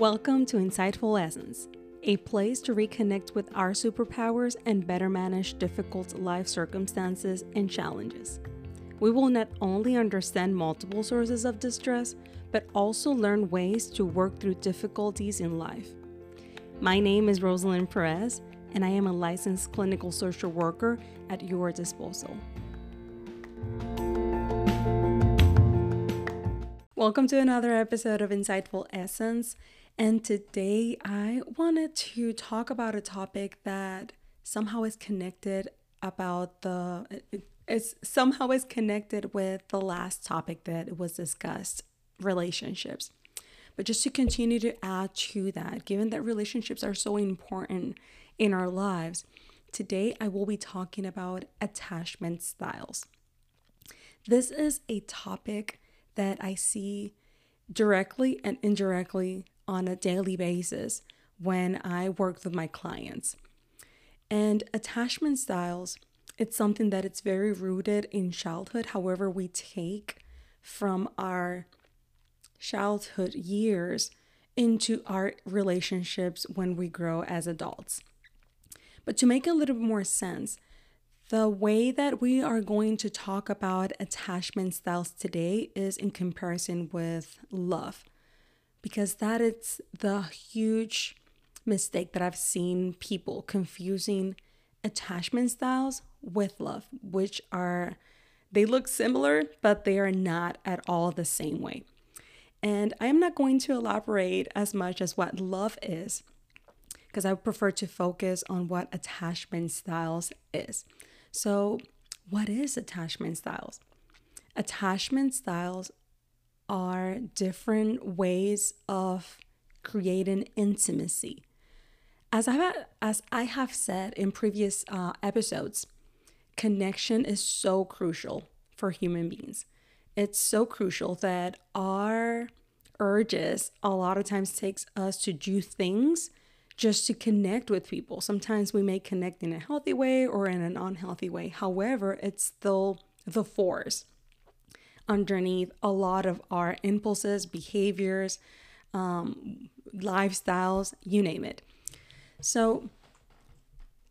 Welcome to Insightful Essence, a place to reconnect with our superpowers and better manage difficult life circumstances and challenges. We will not only understand multiple sources of distress, but also learn ways to work through difficulties in life. My name is Rosalind Perez, and I am a licensed clinical social worker at your disposal. Welcome to another episode of Insightful Essence. And today I wanted to talk about a topic that somehow is connected about the it's somehow is connected with the last topic that was discussed, relationships. But just to continue to add to that, given that relationships are so important in our lives, today I will be talking about attachment styles. This is a topic that I see directly and indirectly on a daily basis when I work with my clients. And attachment styles, it's something that it's very rooted in childhood. However, we take from our childhood years into our relationships when we grow as adults. But to make a little bit more sense, the way that we are going to talk about attachment styles today is in comparison with love because that is the huge mistake that I've seen people confusing attachment styles with love, which are they look similar, but they are not at all the same way. And I'm not going to elaborate as much as what love is because I prefer to focus on what attachment styles is. So, what is attachment styles? Attachment styles are different ways of creating intimacy. As I have, as I have said in previous uh, episodes, connection is so crucial for human beings. It's so crucial that our urges a lot of times takes us to do things just to connect with people. Sometimes we may connect in a healthy way or in an unhealthy way. However, it's still the force underneath a lot of our impulses, behaviors, um, lifestyles, you name it. So,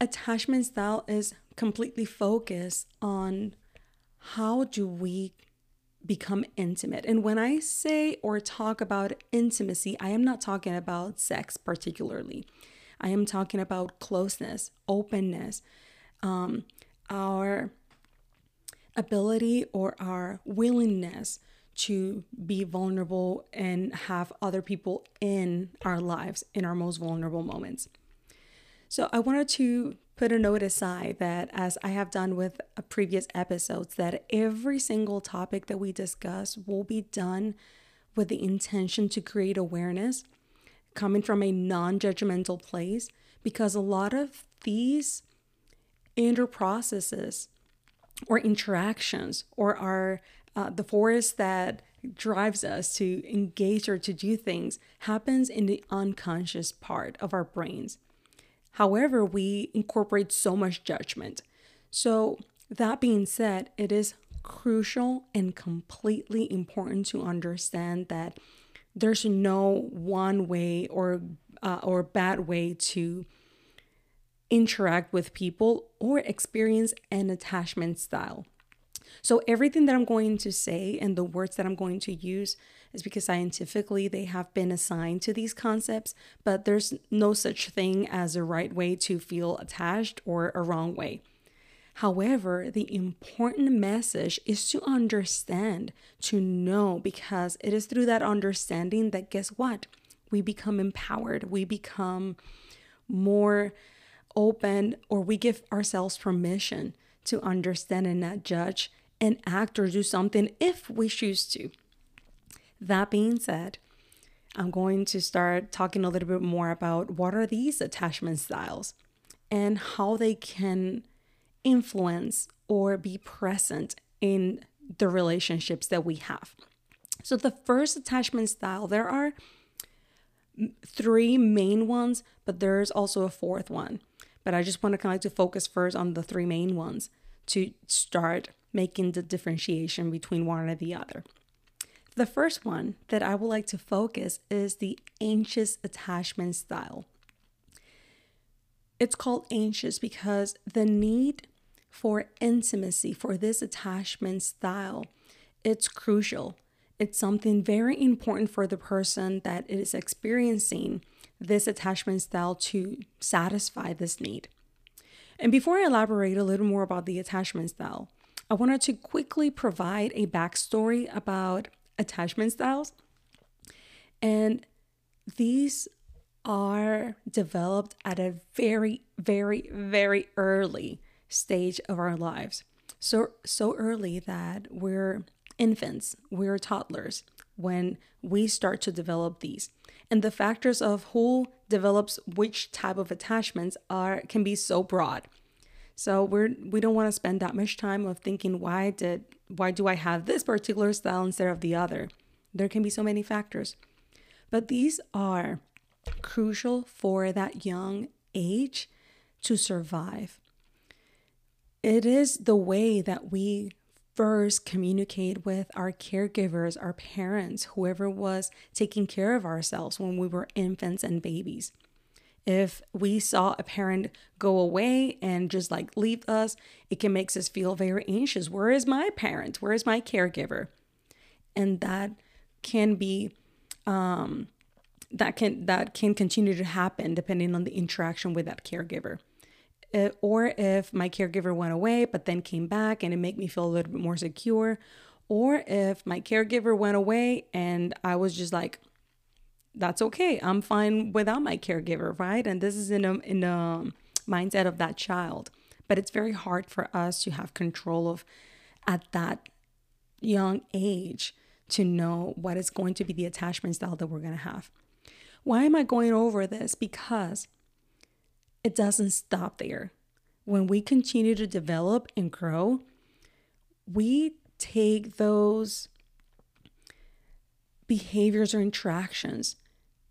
attachment style is completely focused on how do we become intimate. And when I say or talk about intimacy, I am not talking about sex particularly. I am talking about closeness, openness, um, our ability or our willingness to be vulnerable and have other people in our lives in our most vulnerable moments. So I wanted to put a note aside that as I have done with previous episodes that every single topic that we discuss will be done with the intention to create awareness coming from a non-judgmental place because a lot of these inner processes or interactions or our uh, the force that drives us to engage or to do things happens in the unconscious part of our brains. However, we incorporate so much judgment. So, that being said, it is crucial and completely important to understand that there's no one way or uh, or bad way to interact with people or experience an attachment style. So, everything that I'm going to say and the words that I'm going to use is because scientifically they have been assigned to these concepts, but there's no such thing as a right way to feel attached or a wrong way. However, the important message is to understand, to know, because it is through that understanding that, guess what? We become empowered, we become more open or we give ourselves permission to understand and not judge and act or do something if we choose to. That being said, I'm going to start talking a little bit more about what are these attachment styles and how they can influence or be present in the relationships that we have. So, the first attachment style, there are three main ones, but there's also a fourth one. But I just want to kind of like to focus first on the three main ones to start making the differentiation between one and the other. the first one that I would like to focus is the anxious attachment style. It's called anxious because the need for intimacy for this attachment style it's crucial. It's something very important for the person that is experiencing this attachment style to satisfy this need. And before I elaborate a little more about the attachment style, I wanted to quickly provide a backstory about attachment styles. And these are developed at a very, very, very early stage of our lives. So so early that we're infants, we're toddlers when we start to develop these. And the factors of who develops which type of attachments are can be so broad. So we're we don't want to spend that much time of thinking why did why do I have this particular style instead of the other? There can be so many factors. But these are crucial for that young age to survive. It is the way that we first communicate with our caregivers, our parents, whoever was taking care of ourselves when we were infants and babies. If we saw a parent go away and just like leave us, it can make us feel very anxious. Where is my parent? Where is my caregiver? And that can be um that can that can continue to happen depending on the interaction with that caregiver or if my caregiver went away but then came back and it made me feel a little bit more secure or if my caregiver went away and I was just like that's okay I'm fine without my caregiver right? And this is in a in a um, mindset of that child. But it's very hard for us to have control of at that young age to know what is going to be the attachment style that we're going to have. Why am I going over this? Because it doesn't stop there. When we continue to develop and grow, we take those behaviors or interactions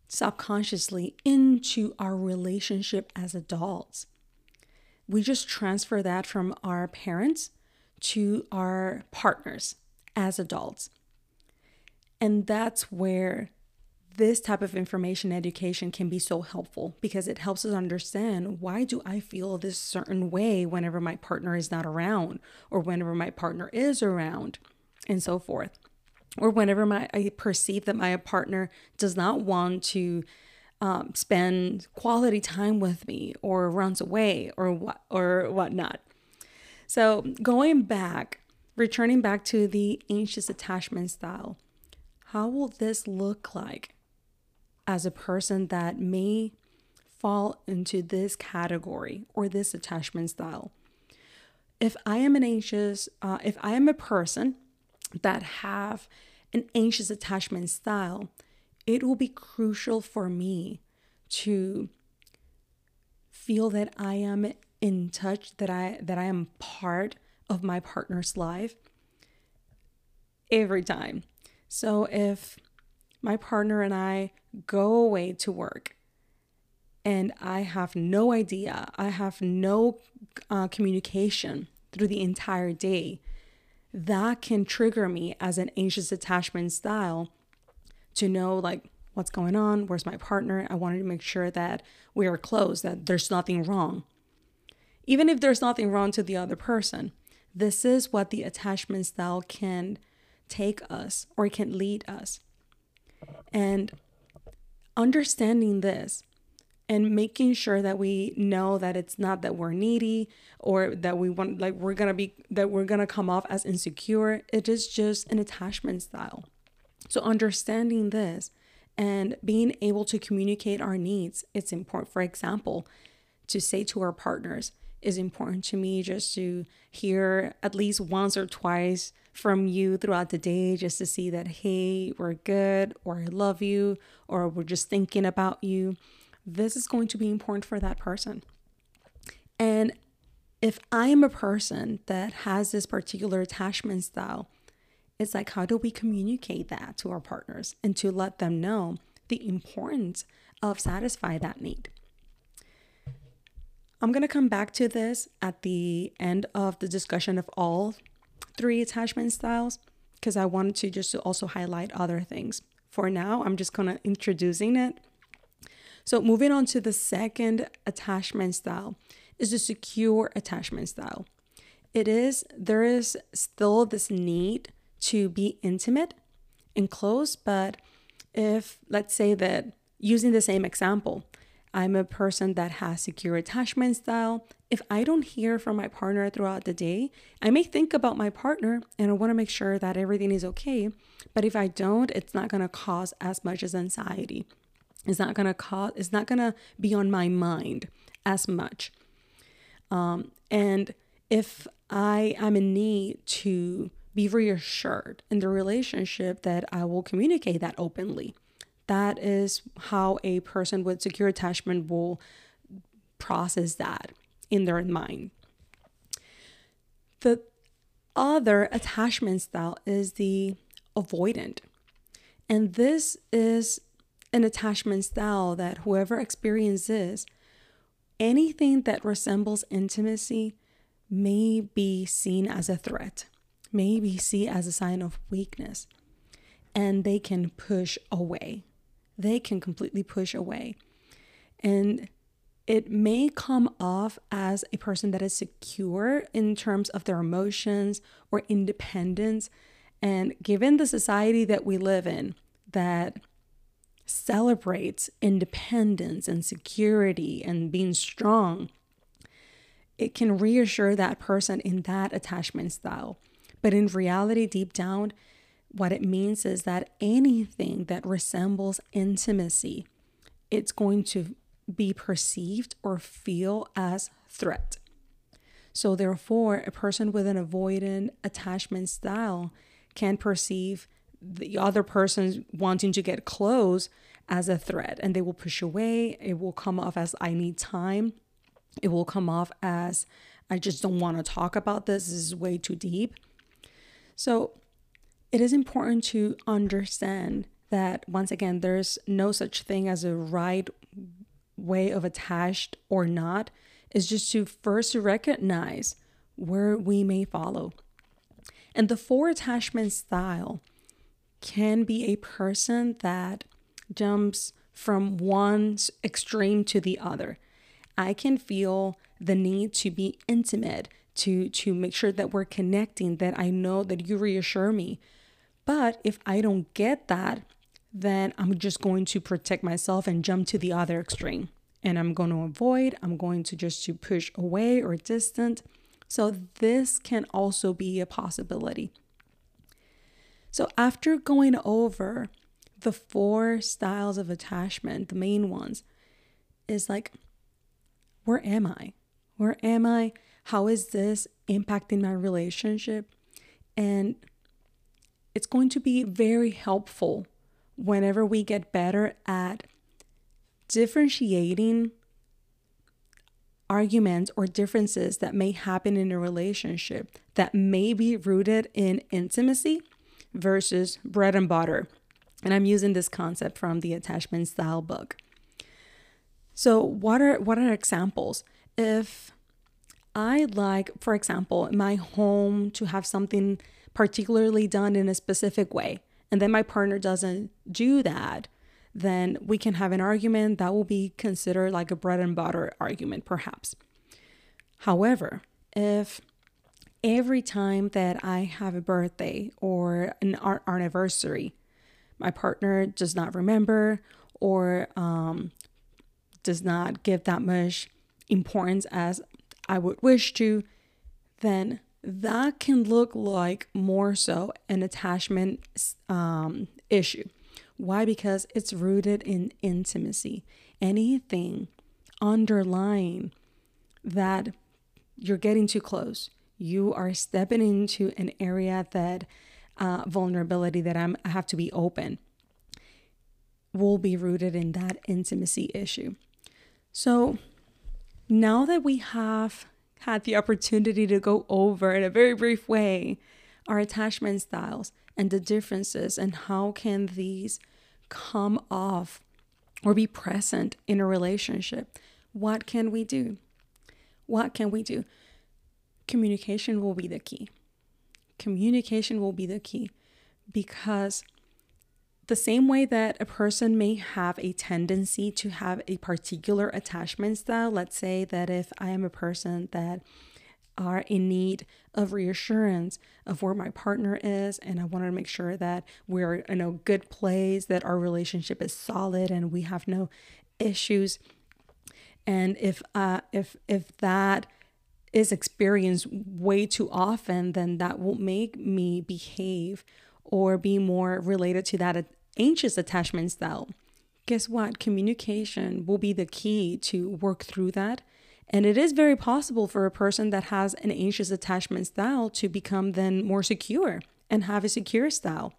subconsciously into our relationship as adults. We just transfer that from our parents to our partners as adults. And that's where this type of information education can be so helpful because it helps us understand why do I feel this certain way whenever my partner is not around or whenever my partner is around and so forth. Or whenever my I perceive that my partner does not want to um, spend quality time with me or runs away or what or whatnot. So going back, returning back to the anxious attachment style, how will this look like as a person that may fall into this category or this attachment style. If I am an anxious, uh, if I am a person that have an anxious attachment style, it will be crucial for me to feel that I am in touch, that I that I am part of my partner's life every time. So if my partner and I go away to work and I have no idea, I have no uh, communication through the entire day, that can trigger me as an anxious attachment style to know like what's going on, where's my partner. I wanted to make sure that we are close, that there's nothing wrong. Even if there's nothing wrong to the other person, this is what the attachment style can take us or can lead us. And understanding this and making sure that we know that it's not that we're needy or that we want like we're gonna be that we're gonna come off as insecure. It is just an attachment style. So understanding this and being able to communicate our needs it's important. For example to say to our partners is important to me just to hear at least once or twice from you throughout the day just to see that, hey, we're good, or I love you, or we're just thinking about you. This is going to be important for that person. And if I am a person that has this particular attachment style, it's like, how do we communicate that to our partners and to let them know the importance of satisfy that need? I'm going to come back to this at the end of the discussion of all three attachment styles because I wanted to just also highlight other things. For now, I'm just kind of introducing it. So, moving on to the second attachment style is the secure attachment style. It is, there is still this need to be intimate and close, but if, let's say that using the same example, I'm a person that has secure attachment style. If I don't hear from my partner throughout the day, I may think about my partner and I want to make sure that everything is okay. But if I don't, it's not going to cause as much as anxiety. It's not going to cause, it's not going to be on my mind as much. Um, and if I am in need to be reassured in the relationship that I will communicate that openly. That is how a person with secure attachment will process that in their mind. The other attachment style is the avoidant. And this is an attachment style that whoever experiences anything that resembles intimacy may be seen as a threat, may be seen as a sign of weakness, and they can push away they can completely push away. And it may come off as a person that is secure in terms of their emotions or independence. And given the society that we live in, that celebrates independence and security and being strong, it can reassure that person in that attachment style. But in reality, deep down, what it means is that anything that resembles intimacy, it's going to be perceived or feel as threat. So therefore, a person with an avoidant attachment style can perceive the other person wanting to get close as a threat and they will push away. It will come off as I need time. It will come off as I just don't want to talk about this. This is way too deep. So it is important to understand that once again, there's no such thing as a right way of attached or not. Is just to first recognize where we may follow. And the four attachment style can be a person that jumps from one extreme to the other. I can feel the need to be intimate, to to make sure that we're connecting, that I know that you reassure me, but if I don't get that, then I'm just going to protect myself and jump to the other extreme. And I'm going to avoid, I'm going to just to push away or distant. So this can also be a possibility. So after going over the four styles of attachment, the main ones is like where am I? Where am I? How is this impacting my relationship? And it's going to be very helpful whenever we get better at differentiating arguments or differences that may happen in a relationship that may be rooted in intimacy versus bread and butter. And I'm using this concept from the attachment style book. So what are what are examples? If I like, for example, my home to have something particularly done in a specific way, and then my partner doesn't do that, then we can have an argument that will be considered like a bread and butter argument, perhaps. However, if every time that I have a birthday or an anniversary, my partner does not remember or um, does not give that much importance as I would wish to, then that can look like more so an attachment um, issue. Why? Because it's rooted in intimacy. Anything underlying that you're getting too close, you are stepping into an area that uh, vulnerability that I'm, I have to be open will be rooted in that intimacy issue. So now that we have had the opportunity to go over in a very brief way our attachment styles and the differences and how can these come off or be present in a relationship. What can we do? What can we do? Communication will be the key. Communication will be the key because the same way that a person may have a tendency to have a particular attachment style, let's say that if I am a person that are in need of reassurance of where my partner is and I want to make sure that we're in a good place, that our relationship is solid and we have no issues. And if uh if if that is experienced way too often, then that will make me behave or be more related to that anxious attachment style. Guess what? Communication will be the key to work through that. And it is very possible for a person that has an anxious attachment style to become then more secure and have a secure style.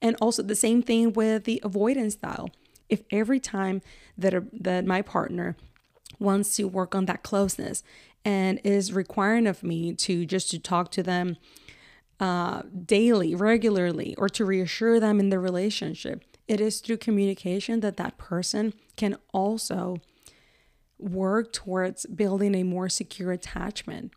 And also the same thing with the avoidance style. If every time that a, that my partner wants to work on that closeness and is requiring of me to just to talk to them uh, daily, regularly, or to reassure them in the relationship. It is through communication that that person can also work towards building a more secure attachment.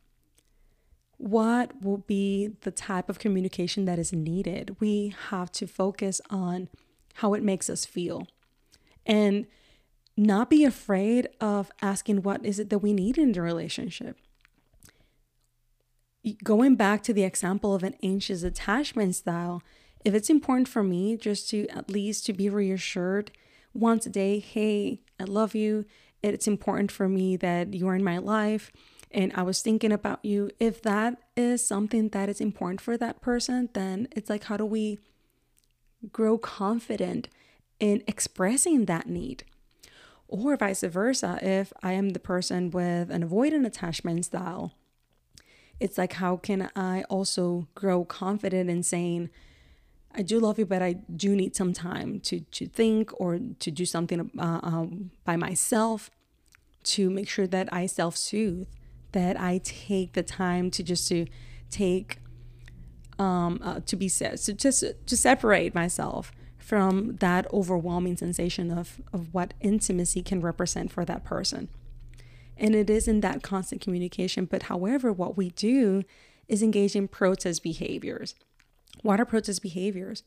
What will be the type of communication that is needed? We have to focus on how it makes us feel and not be afraid of asking what is it that we need in the relationship going back to the example of an anxious attachment style, if it's important for me just to at least to be reassured once a day, hey, I love you. It's important for me that you're in my life and I was thinking about you. If that is something that is important for that person, then it's like, how do we grow confident in expressing that need? Or vice versa, if I am the person with an avoidant attachment style it's like how can I also grow confident in saying, I do love you, but I do need some time to to think or to do something uh, um, by myself to make sure that I self soothe, that I take the time to just to take um uh, to be set, so just to separate myself from that overwhelming sensation of of what intimacy can represent for that person. And it is in that constant communication. But however, what we do is engage in protest behaviors. What are protest behaviors?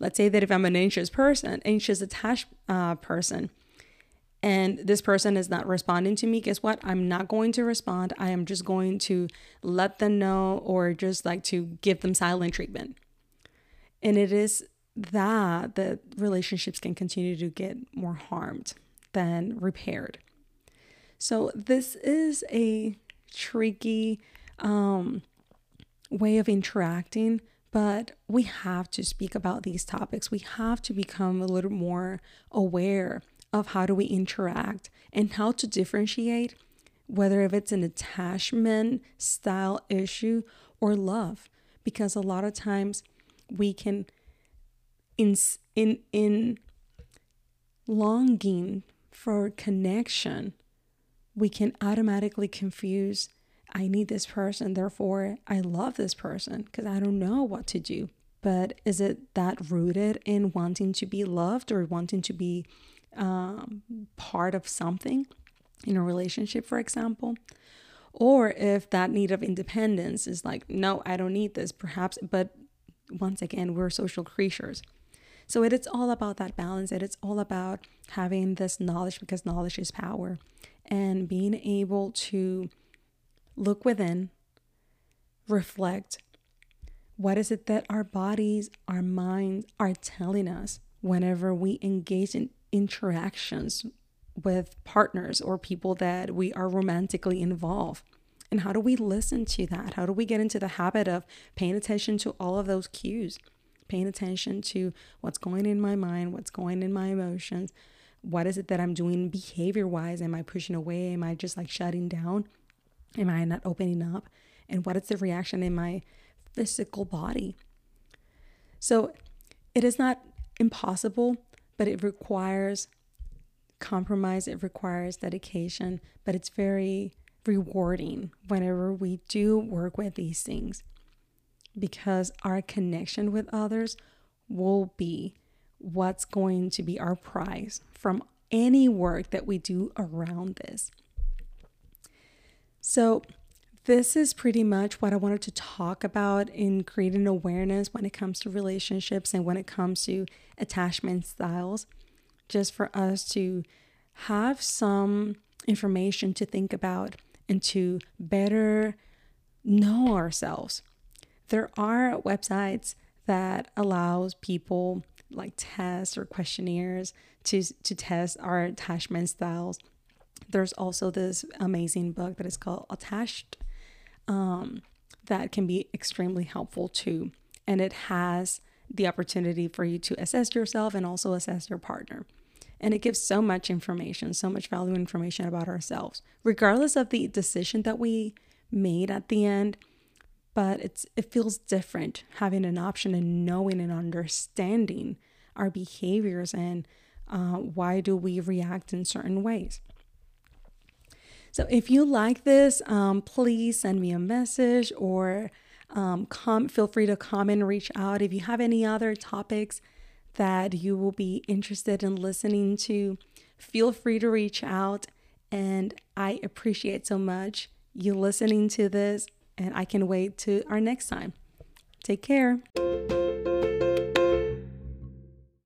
Let's say that if I'm an anxious person, anxious attached uh, person, and this person is not responding to me, guess what? I'm not going to respond. I am just going to let them know or just like to give them silent treatment. And it is that that relationships can continue to get more harmed than repaired. So this is a tricky um, way of interacting, but we have to speak about these topics. We have to become a little more aware of how do we interact and how to differentiate whether if it's an attachment style issue or love because a lot of times we can in in in longing for connection we can automatically confuse I need this person, therefore I love this person because I don't know what to do. But is it that rooted in wanting to be loved or wanting to be um, part of something in a relationship, for example? Or if that need of independence is like, no, I don't need this, perhaps, but once again, we're social creatures. So it is all about that balance. It is all about having this knowledge because knowledge is power and being able to look within, reflect. What is it that our bodies, our minds are telling us whenever we engage in interactions with partners or people that we are romantically involved? And how do we listen to that? How do we get into the habit of paying attention to all of those cues? paying attention to what's going in my mind, what's going in my emotions. What is it that I'm doing behavior wise? Am I pushing away? Am I just like shutting down? Am I not opening up? And what is the reaction in my physical body? So it is not impossible, but it requires compromise, it requires dedication, but it's very rewarding whenever we do work with these things because our connection with others will be what's going to be our prize from any work that we do around this. So, this is pretty much what I wanted to talk about in creating awareness when it comes to relationships and when it comes to attachment styles, just for us to have some information to think about and to better know ourselves. There are websites that allows people like tests or questionnaires to to test our attachment styles. There's also this amazing book that is called Attached um, that can be extremely helpful too. And it has the opportunity for you to assess yourself and also assess your partner. And it gives so much information, so much valuable information about ourselves, regardless of the decision that we made at the end. But it's it feels different having an option and knowing and understanding our behaviors and uh, why do we react in certain ways. So if you like this, um, please send me a message or um, feel free to comment, reach out. If you have any other topics that you will be interested in listening to, feel free to reach out. And I appreciate so much you listening to this, and I can wait to our next time. Take care.